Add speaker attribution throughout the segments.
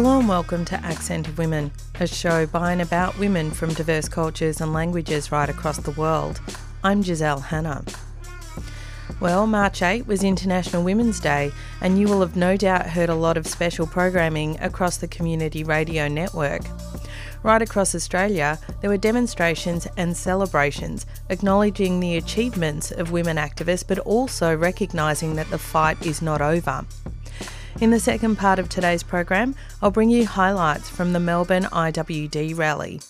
Speaker 1: Hello and welcome to Accent of Women, a show by and about women from diverse cultures and languages right across the world. I'm Giselle Hanna. Well, March 8 was International Women's Day, and you will have no doubt heard a lot of special programming across the community radio network. Right across Australia, there were demonstrations and celebrations acknowledging the achievements of women activists but also recognising that the fight is not over. In the second part of today's program, I'll bring you highlights from the Melbourne IWD rally.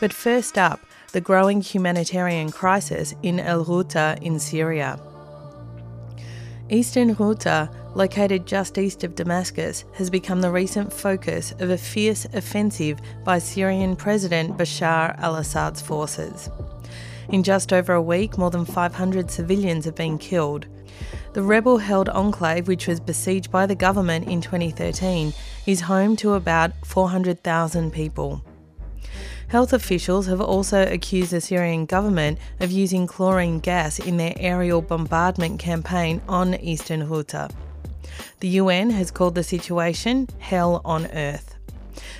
Speaker 1: But first up, the growing humanitarian crisis in El Ghouta in Syria. Eastern Ghouta, located just east of Damascus, has become the recent focus of a fierce offensive by Syrian President Bashar al Assad's forces. In just over a week, more than 500 civilians have been killed, the rebel held enclave, which was besieged by the government in 2013, is home to about 400,000 people. Health officials have also accused the Syrian government of using chlorine gas in their aerial bombardment campaign on eastern Ghouta. The UN has called the situation hell on earth.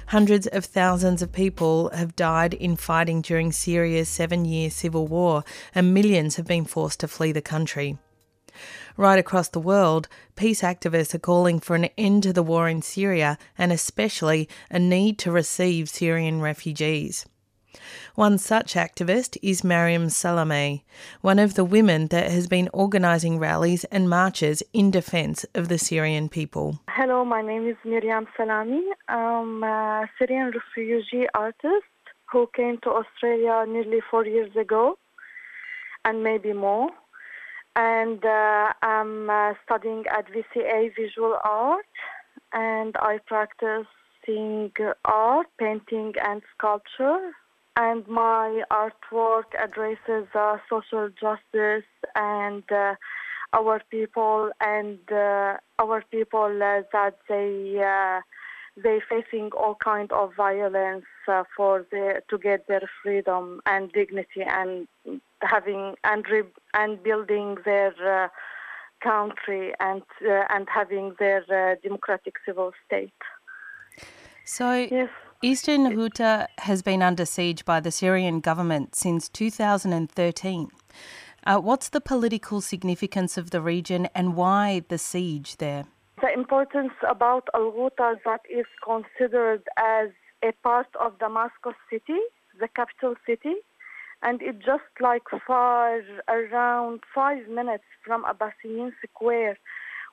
Speaker 1: Hundreds of thousands of people have died in fighting during Syria's seven year civil war, and millions have been forced to flee the country. Right across the world, peace activists are calling for an end to the war in Syria and especially a need to receive Syrian refugees. One such activist is Mariam Salameh, one of the women that has been organising rallies and marches in defence of the Syrian people.
Speaker 2: Hello, my name is Mariam Salameh. I'm a Syrian refugee artist who came to Australia nearly four years ago and maybe more and uh, I'm uh, studying at VCA Visual Art, and I practice seeing art, painting, and sculpture. And my artwork addresses uh, social justice and uh, our people and uh, our people uh, that they they facing all kind of violence uh, for the, to get their freedom and dignity and having and re, and building their uh, country and uh, and having their uh, democratic civil state.
Speaker 1: So. Yes. Eastern Ghouta has been under siege by the Syrian government since 2013. Uh, what's the political significance of the region and why the siege there?
Speaker 2: The importance about Al Ghouta that is considered as a part of Damascus city, the capital city, and it's just like far around five minutes from Abbasiyin Square,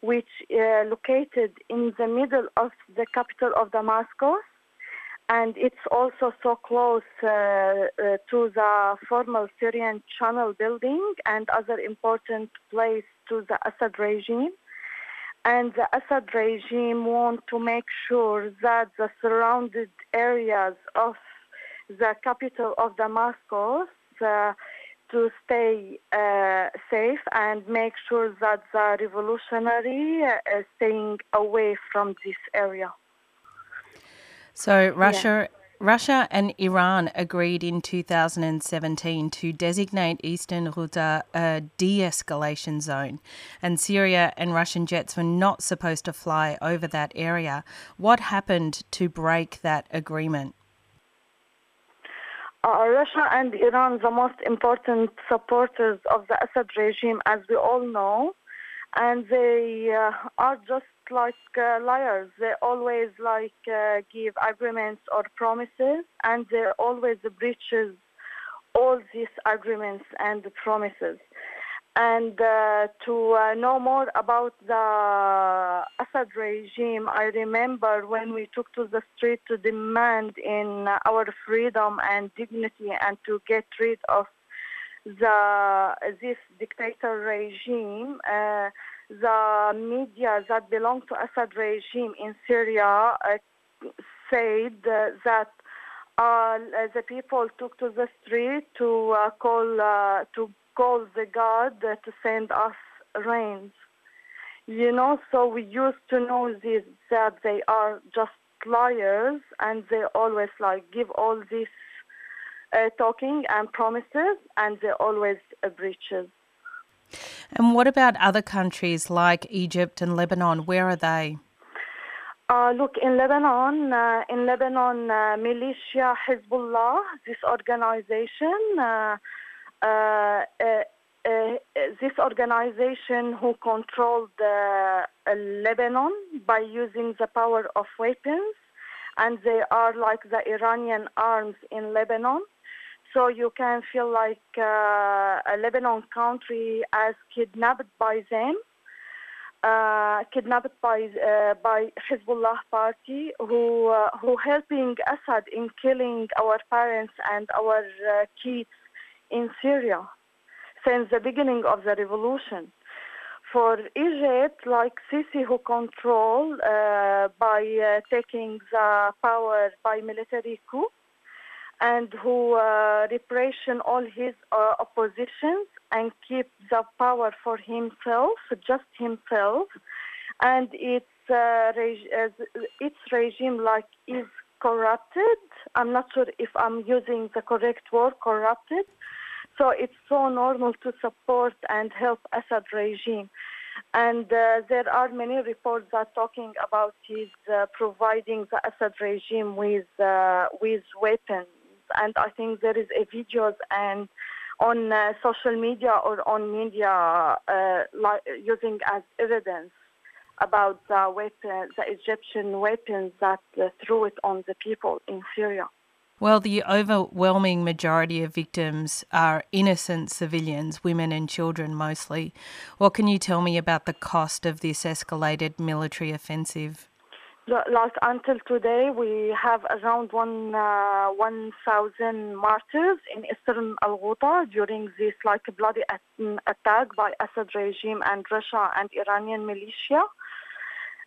Speaker 2: which uh, located in the middle of the capital of Damascus, and it's also so close uh, uh, to the former Syrian Channel building and other important place to the Assad regime. And the Assad regime want to make sure that the surrounded areas of the capital of Damascus to stay uh, safe and make sure that the revolutionary uh, is staying away from this area.
Speaker 1: So Russia yeah. Russia and Iran agreed in 2017 to designate Eastern Ghouta a de escalation zone, and Syria and Russian jets were not supposed to fly over that area. What happened to break that agreement?
Speaker 2: Uh, Russia and Iran, the most important supporters of the Assad regime, as we all know, and they uh, are just like uh, liars. They always like uh, give agreements or promises, and they always breaches all these agreements and promises. And uh, to uh, know more about the Assad regime, I remember when we took to the street to demand in our freedom and dignity and to get rid of the this dictator regime. Uh, the media that belong to Assad regime in Syria uh, said uh, that uh, the people took to the street to uh, call uh, to call the God that send us rains. You know, so we used to know this that they are just liars and they always like give all this uh, talking and promises and they always breaches.
Speaker 1: And what about other countries like Egypt and Lebanon? Where are they?
Speaker 2: Uh, look, in Lebanon, uh, in Lebanon, uh, militia Hezbollah, this organization, uh, uh, uh, this organization who controlled Lebanon by using the power of weapons, and they are like the Iranian arms in Lebanon. So you can feel like a Lebanon country as kidnapped by them uh, kidnapped by uh, by Hezbollah party who uh, who helping Assad in killing our parents and our uh, kids in Syria since the beginning of the revolution. For Egypt, like Sisi, who control uh, by uh, taking the power by military coup, and who uh, repression all his uh, oppositions and keep the power for himself, just himself, and its uh, reg- its regime like is corrupted. I'm not sure if I'm using the correct word, corrupted. So it's so normal to support and help Assad regime. And uh, there are many reports that talking about his uh, providing the Assad regime with uh, with weapons and I think there is a videos and on uh, social media or on media uh, using as evidence about the weapon, the Egyptian weapons that uh, threw it on the people in Syria.
Speaker 1: Well, the overwhelming majority of victims are innocent civilians, women and children mostly. What can you tell me about the cost of this escalated military offensive?
Speaker 2: like until today, we have around one uh, 1,000 martyrs in eastern Al Ghouta during this like bloody attack by Assad regime and Russia and Iranian militia,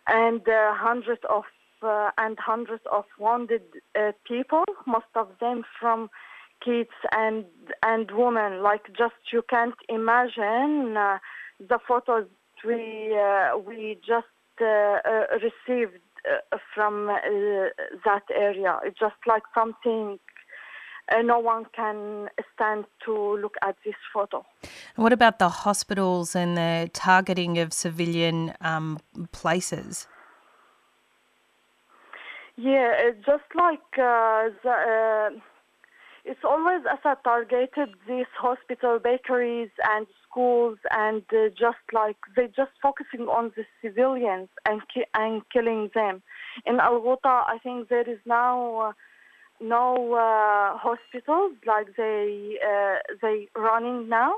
Speaker 2: and uh, hundreds of uh, and hundreds of wounded uh, people, most of them from kids and and women. Like just you can't imagine uh, the photos we uh, we just received uh, from uh, that area. It's just like something uh, no one can stand to look at this photo.
Speaker 1: what about the hospitals and the targeting of civilian um, places?
Speaker 2: Yeah, it's just like uh, the, uh, it's always Assad targeted these hospital, bakeries, and schools, and uh, just like they're just focusing on the civilians and ki- and killing them. In Al Ghouta, I think there is now uh, no uh, hospitals like they uh, they running now.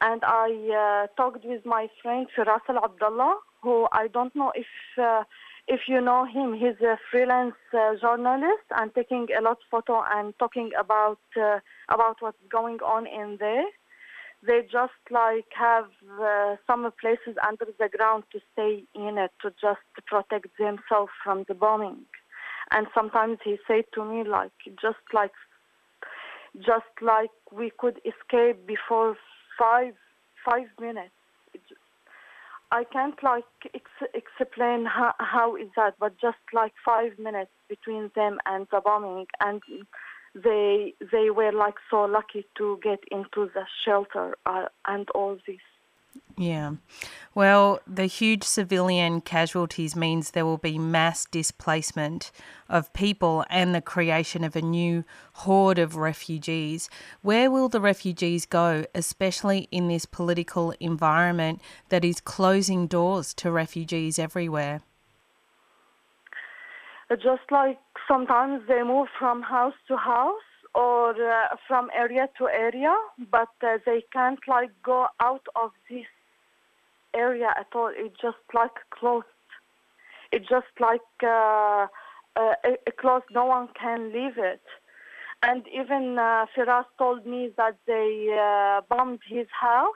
Speaker 2: And I uh, talked with my friend Firas Al Abdullah, who I don't know if uh, if you know him, he's a freelance uh, journalist and taking a lot of photo and talking about uh, about what's going on in there. They just like have uh, some places under the ground to stay in it to just protect themselves from the bombing. And sometimes he said to me like just like just like we could escape before five five minutes. I can't like ex- explain how, how is that, but just like five minutes between them and the bombing, and they they were like so lucky to get into the shelter uh, and all this.
Speaker 1: Yeah. Well, the huge civilian casualties means there will be mass displacement of people and the creation of a new horde of refugees. Where will the refugees go, especially in this political environment that is closing doors to refugees everywhere?
Speaker 2: Just like sometimes they move from house to house or uh, from area to area, but uh, they can't like go out of this area at all. It's just like closed. It's just like uh, uh, closed. No one can leave it. And even uh, Firas told me that they uh, bombed his house.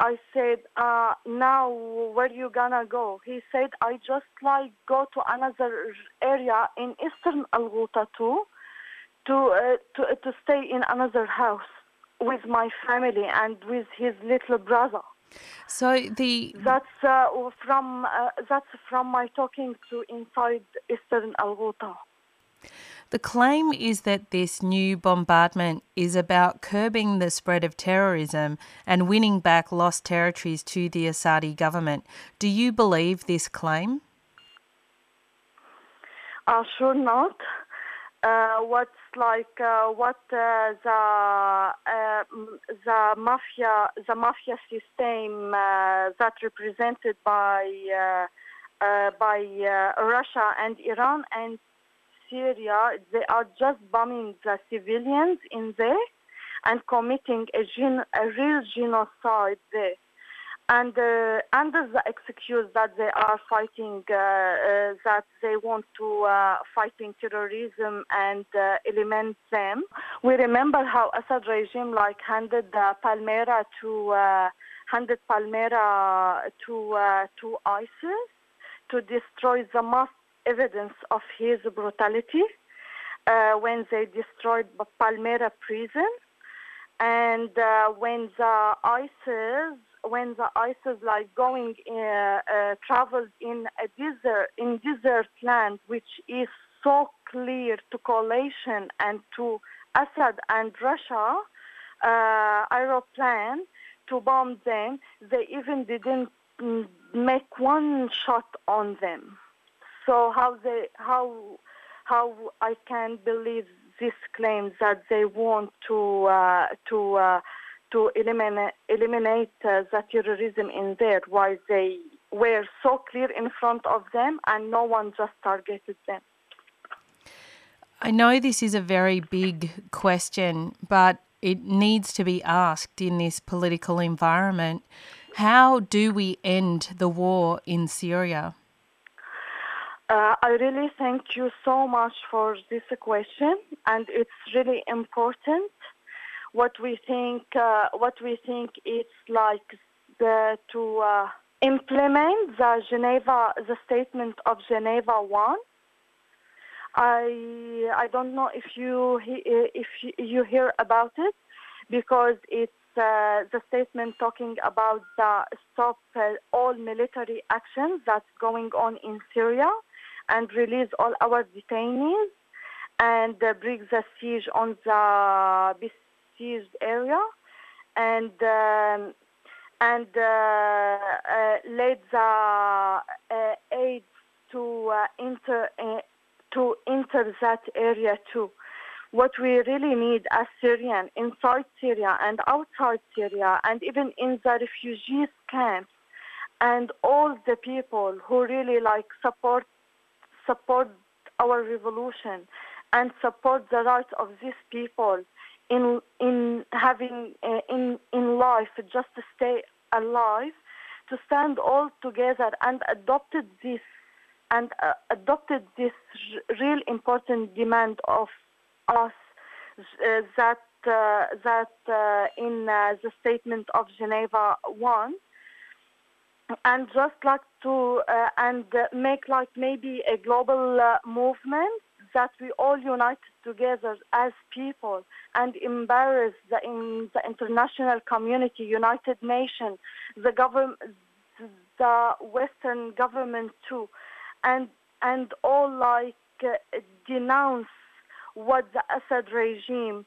Speaker 2: I said, uh, now where you gonna go? He said, I just like go to another area in eastern Al Ghouta too, to, uh, to, to stay in another house with my family and with his little brother.
Speaker 1: So the
Speaker 2: that's uh, from uh, that's from my talking to inside Eastern Al Ghouta.
Speaker 1: The claim is that this new bombardment is about curbing the spread of terrorism and winning back lost territories to the Assadi government. Do you believe this claim?
Speaker 2: Uh, sure not. Uh, what's like uh, what uh, the uh, the mafia the mafia system uh, that represented by by Russia and Iran and Syria they are just bombing the civilians in there and committing a, gen- a real genocide there and uh, under the excuse that they are fighting, uh, uh, that they want to uh, fighting terrorism and uh, eliminate them. We remember how Assad regime like handed Palmyra to uh, handed Palmyra to to ISIS to destroy the most evidence of his brutality when they destroyed Palmyra prison, and when the ISIS when the ISIS like going uh, uh, traveled in a desert in desert land, which is so clear to coalition and to Assad and Russia uh, aeroplane to bomb them. They even didn't make one shot on them. So how they how how I can believe this claim that they want to uh, to uh, to eliminate, eliminate uh, the terrorism in there while they were so clear in front of them and no one just targeted them.
Speaker 1: I know this is a very big question, but it needs to be asked in this political environment. How do we end the war in Syria?
Speaker 2: Uh, I really thank you so much for this question, and it's really important what we think uh, what we think it's like the, to uh, implement the Geneva the statement of Geneva one. I I don't know if you if you hear about it because it's uh, the statement talking about the stop uh, all military actions that's going on in Syria and release all our detainees and uh, break the siege on the seized area and um, and uh, uh, led the uh, aid to enter to enter that area too. What we really need as Syrian inside Syria and outside Syria and even in the refugees camps and all the people who really like support support our revolution and support the rights of these people in in having uh, in in life just to stay alive to stand all together and adopted this and uh, adopted this r- real important demand of us uh, that uh, that uh, in the statement of Geneva one. And just like to and make like maybe a global movement that we all unite together as people and embarrass the, in the international community, United Nations, the the Western government too, and and all like uh, denounce what the Assad regime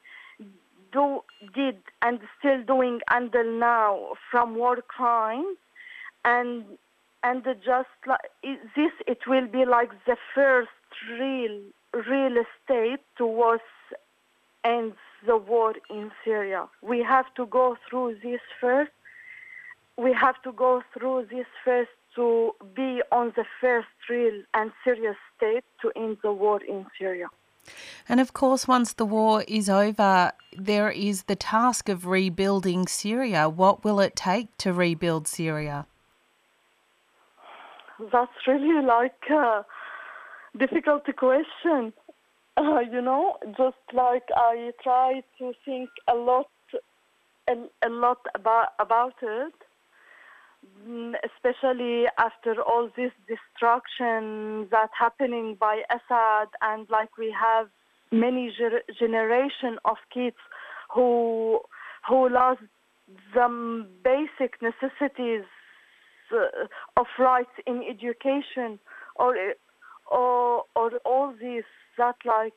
Speaker 2: do did and still doing until now from war crimes, and and just like this, it will be like the first real real estate towards end the war in Syria. We have to go through this first. We have to go through this first to be on the first real and serious step to end the war in Syria.
Speaker 1: And of course, once the war is over, there is the task of rebuilding Syria. What will it take to rebuild Syria?
Speaker 2: That's really like a difficult question. Uh, you know, just like I try to think a lot, a, a lot about about it, mm, especially after all this destruction that happening by Assad, and like we have many ger- generation of kids who who lost the basic necessities uh, of rights in education, or or or all this that like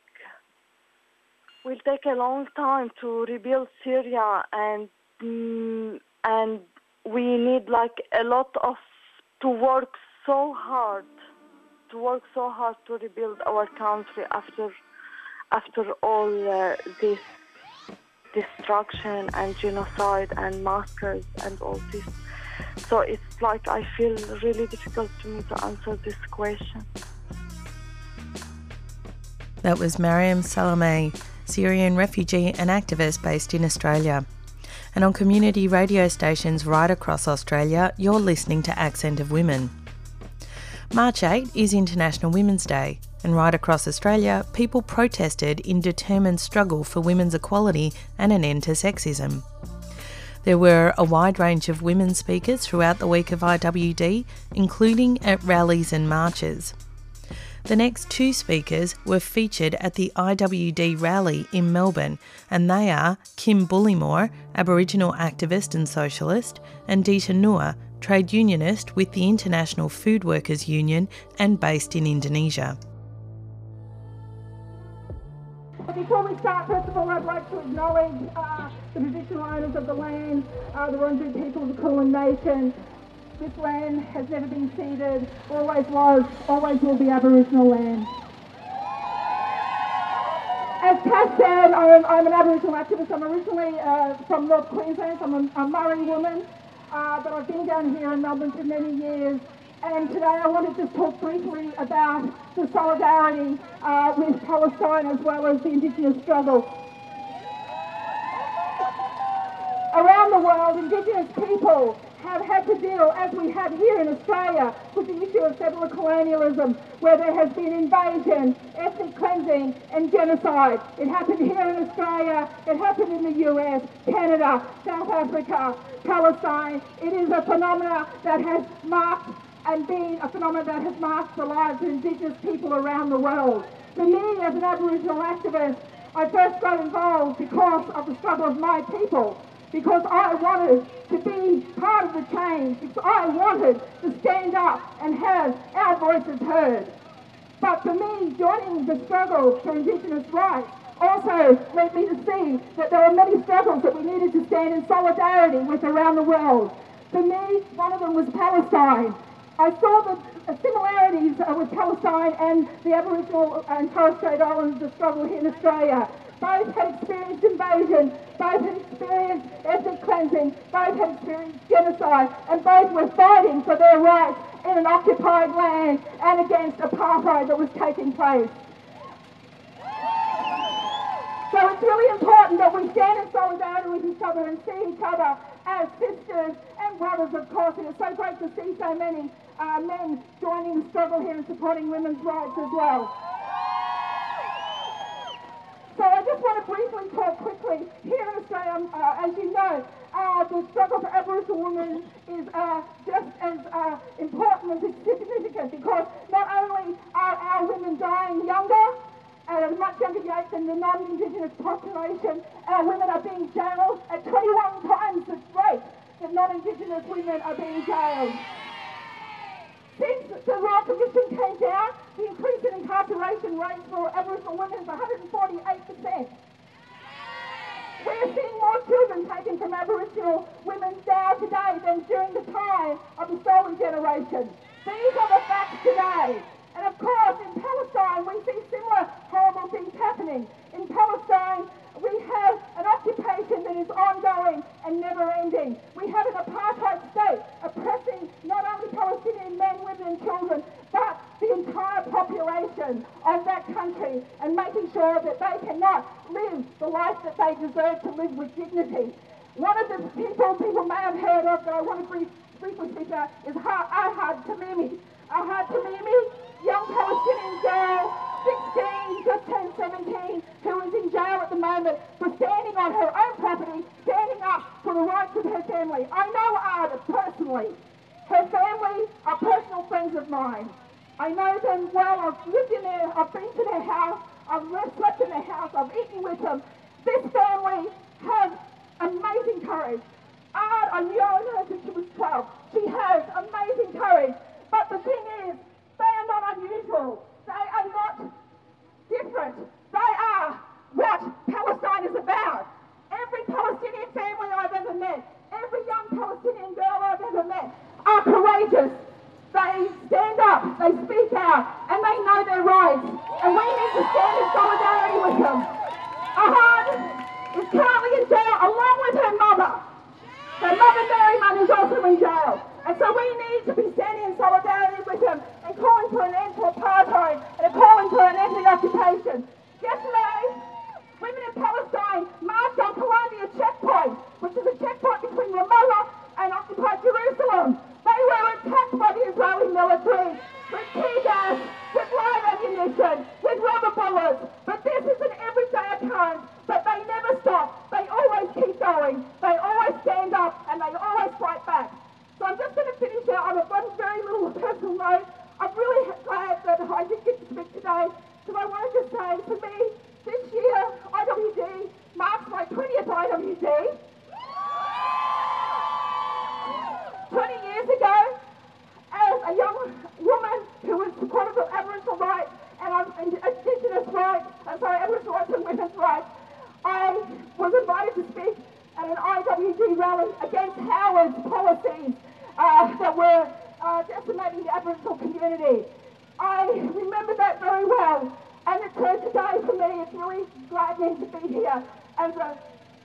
Speaker 2: will take a long time to rebuild Syria and mm, and we need like a lot of to work so hard to work so hard to rebuild our country after after all uh, this destruction and genocide and massacres and all this. So it's like I feel really difficult to me to answer this question.
Speaker 1: That was Mariam Salameh, Syrian refugee and activist based in Australia. And on community radio stations right across Australia, you're listening to Accent of Women. March 8 is International Women's Day, and right across Australia, people protested in determined struggle for women's equality and an end to sexism. There were a wide range of women speakers throughout the week of IWD, including at rallies and marches. The next two speakers were featured at the IWD rally in Melbourne, and they are Kim Bullimore, Aboriginal activist and socialist, and Dita Noor, trade unionist with the International Food Workers Union and based in Indonesia.
Speaker 3: Before we start, first of all, I'd like to acknowledge uh, the traditional owners of the land, uh, the Wurundjeri people of the Kulin Nation. This land has never been ceded, always was, always will be Aboriginal land. As Cass said, I'm, I'm an Aboriginal activist. I'm originally uh, from North Queensland. I'm a, a Murri woman, uh, but I've been down here in Melbourne for many years. And today I want to talk briefly about the solidarity uh, with Palestine as well as the Indigenous struggle. Around the world, Indigenous people have had to deal, as we have here in Australia, with the issue of settler colonialism, where there has been invasion, ethnic cleansing, and genocide. It happened here in Australia, it happened in the US, Canada, South Africa, Palestine. It is a phenomenon that has marked and been a phenomenon that has marked the lives of Indigenous people around the world. For me, as an Aboriginal activist, I first got involved because of the struggle of my people, because I wanted to be part of the change, because I wanted to stand up and have our voices heard. But for me, joining the struggle for Indigenous rights also led me to see that there were many struggles that we needed to stand in solidarity with around the world. For me, one of them was Palestine. I saw the similarities uh, with Palestine and the Aboriginal and Torres Strait Islanders, struggle here in Australia. Both had experienced invasion, both had experienced ethnic cleansing, both had experienced genocide, and both were fighting for their rights in an occupied land and against apartheid that was taking place. So it's really important that we stand in solidarity with each other and see each other as sisters and brothers, of course. And it's so great to see so many uh, men joining the struggle here and supporting women's rights as well. So I just want to briefly talk quickly. Here in Australia, uh, as you know, uh, the struggle for Aboriginal women is uh, just as uh, important as it's significant because not only are our women dying younger, at a much younger age than the non-Indigenous population, our women are being jailed at 21 times the rate that non-Indigenous women are being jailed. Since the Royal Commission came down, the increase in incarceration rates for Aboriginal women is 148%. We're seeing more children taken from Aboriginal women now today than during the time of the stolen generation. These are the facts today. And of course, in Palestine, we see similar horrible things happening. In Palestine, we have an occupation that is ongoing and never ending. We have an apartheid state oppressing not only Palestinian men, women, and children, but the entire of that country and making sure that they cannot live the life that they deserve to live with dignity. One of the people people may have heard of that I want to brief, briefly speak about is Ahad Tamimi. Ahad Tamimi, young Palestinian girl 16, just turned 17, who is in jail at the moment for standing on her own property, standing up for the rights of her family. I know Ada personally. Her family are personal friends of mine. I know them well. I've lived in their, been to their house. I've slept in their house. I've eaten with them. This family has amazing courage. Ard, I knew her since she was 12. She has amazing courage. But the thing is, they are not unusual. They are not different. They are what Palestine is about. Every Palestinian family I've ever met, every young Palestinian girl I've ever met are courageous. They stand up, they speak out, and they know their rights. And we need to stand in solidarity with them. Ahad is currently in jail along with her mother. Her mother, Nariman, is also in jail. And so we need to be standing in solidarity with them and calling for an end to apartheid and calling for an end to occupation. Yesterday, women in Palestine marched on Qalandia checkpoint, which is a checkpoint between Ramallah and occupied Jerusalem. They were attacked by the Israeli military with tear gas, with live ammunition, with rubber bullets. But this is an everyday occurrence. But they never stop. They always keep going. They always stand up and they always fight back. So I'm just going to finish out on a one very little personal note. I'm really glad that I did to because I wanted to say for me, this year IWD marks my 20th IWD. 20 years ago, as a young woman who was supportive of Aboriginal rights and um, Indigenous rights, I'm sorry, Aboriginal rights and women's rights, I was invited to speak at an IWD rally against Howard's policies uh, that were uh, decimating the Aboriginal community. I remember that very well. And it's uh, today for me, it's really gladdening to be here as a,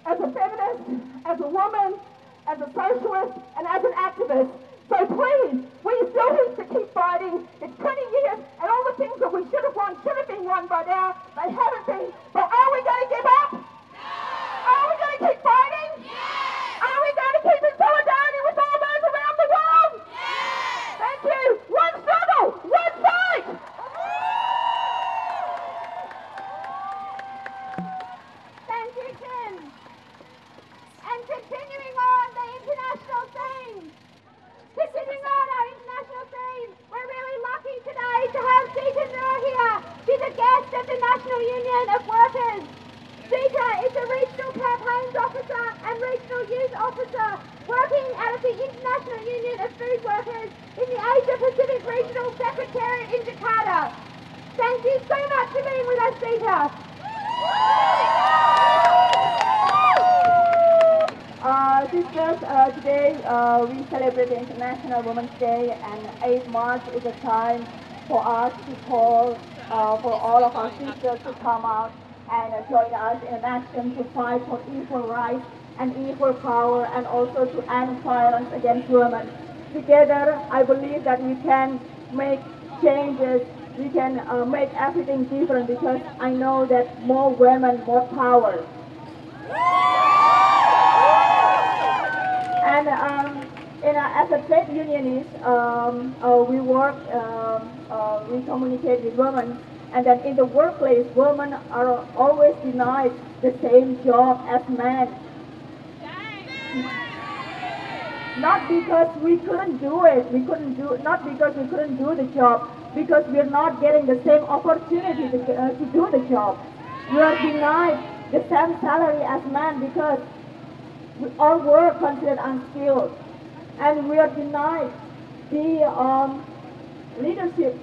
Speaker 3: as a feminist, as a woman, as a socialist, and as an activist. So please, we still need to keep fighting. It's 20 years, and all the things that we should have won should have been won by now. They haven't been. But are we going to give up? Are we going to keep fighting? Are we going to keep in solidarity with all those around the world? Thank you. One struggle, one fight.
Speaker 4: Thank you, Kim. And continuing on the international theme. Continuing on our international theme, we're really lucky today to have Sita Noor here. She's a guest of the National Union of Workers. Sita is a regional campaigns officer and regional youth officer working out of the International Union of Food Workers in the Asia Pacific Regional Secretariat in Jakarta. Thank you so much for being with us, Sita.
Speaker 5: Uh, sisters, uh, today uh, we celebrate International Women's Day and 8 A time for us to call uh, for all of our sisters to come out and uh, join us in an action to fight for equal rights and equal power and also to end violence against women. Together, I believe that we can make changes, we can uh, make everything different because I know that more women, more power. And um, in a, as a trade unionist, um, uh, we work, um, uh, we communicate with women, and then in the workplace, women are always denied the same job as men. Not because we couldn't do it, we couldn't do, not because we couldn't do the job, because we're not getting the same opportunity to, uh, to do the job. We are denied the same salary as men because all work considered unskilled, and we are denied the um, leadership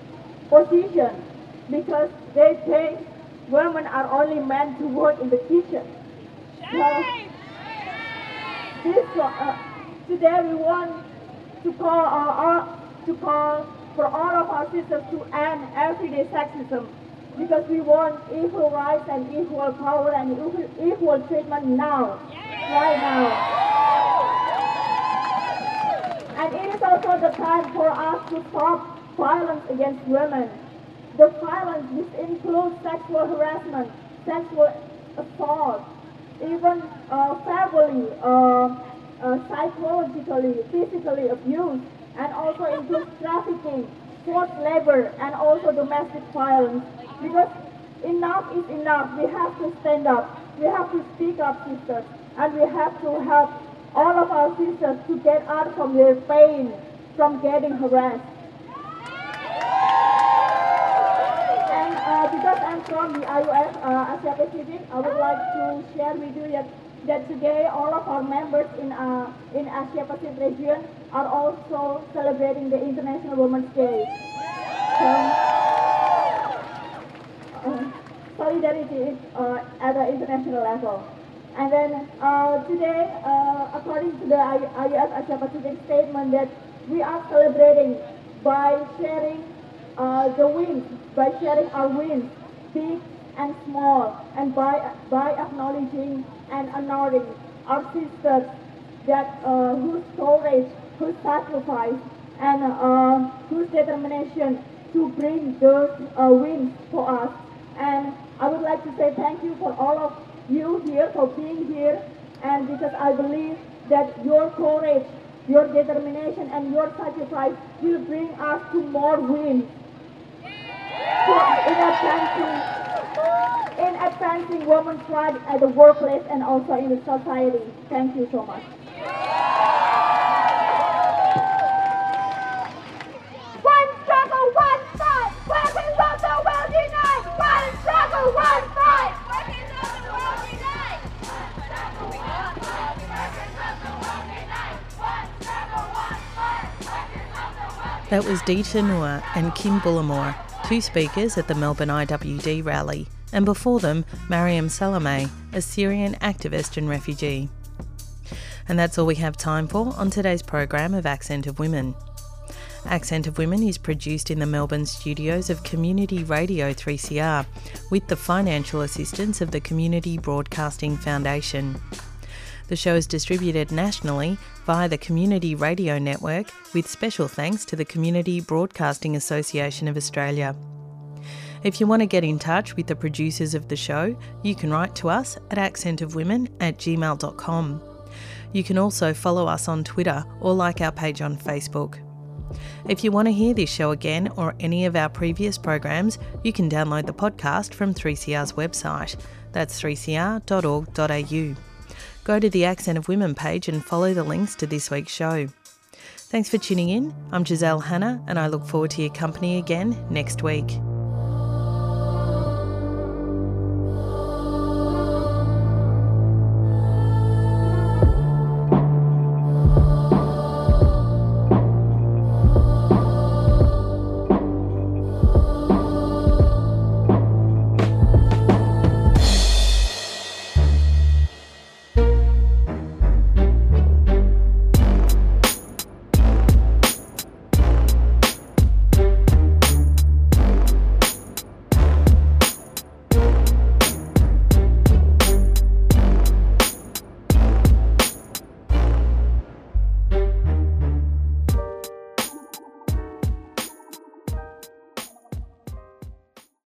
Speaker 5: position because they think women are only meant to work in the kitchen. So, this, uh, today we want to call our, our, to call for all of our sisters to end everyday sexism because we want equal rights and equal power and equal, equal treatment now, right now. And it is also the time for us to stop violence against women. The violence, this includes sexual harassment, sexual assault, even uh, uh, uh, psychologically, physically abuse, and also includes trafficking, forced labor, and also domestic violence. Because enough is enough. We have to stand up. We have to speak up, sisters, and we have to help all of our sisters to get out from their pain, from getting harassed. And uh, because I'm from the IUF uh, Asia Pacific, I would like to share with you that, that today all of our members in uh, in Asia Pacific region are also celebrating the International Women's Day. So, uh, solidarity is uh, at the international level. And then uh, today, uh, according to the IUF Asia Pacific statement, that we are celebrating by sharing uh, the wins, by sharing our wins, big and small, and by, by acknowledging and honoring our sisters that uh, whose courage, whose sacrifice, and uh, whose determination to bring those uh, wins for us. And I would like to say thank you for all of you here for being here, and because I believe that your courage, your determination, and your sacrifice will bring us to more wins. So in advancing, in advancing women's rights at the workplace and also in the society. Thank you so much.
Speaker 1: That was Deeta Noor and Kim Bullimore, two speakers at the Melbourne IWD rally, and before them, Mariam Salameh, a Syrian activist and refugee. And that's all we have time for on today's program of Accent of Women. Accent of Women is produced in the Melbourne studios of Community Radio 3CR with the financial assistance of the Community Broadcasting Foundation. The show is distributed nationally via the Community Radio Network with special thanks to the Community Broadcasting Association of Australia. If you want to get in touch with the producers of the show, you can write to us at accentofwomen at gmail.com. You can also follow us on Twitter or like our page on Facebook. If you want to hear this show again or any of our previous programs, you can download the podcast from 3CR's website. That's 3cr.org.au. Go to the Accent of Women page and follow the links to this week's show. Thanks for tuning in. I'm Giselle Hanna, and I look forward to your company again next week.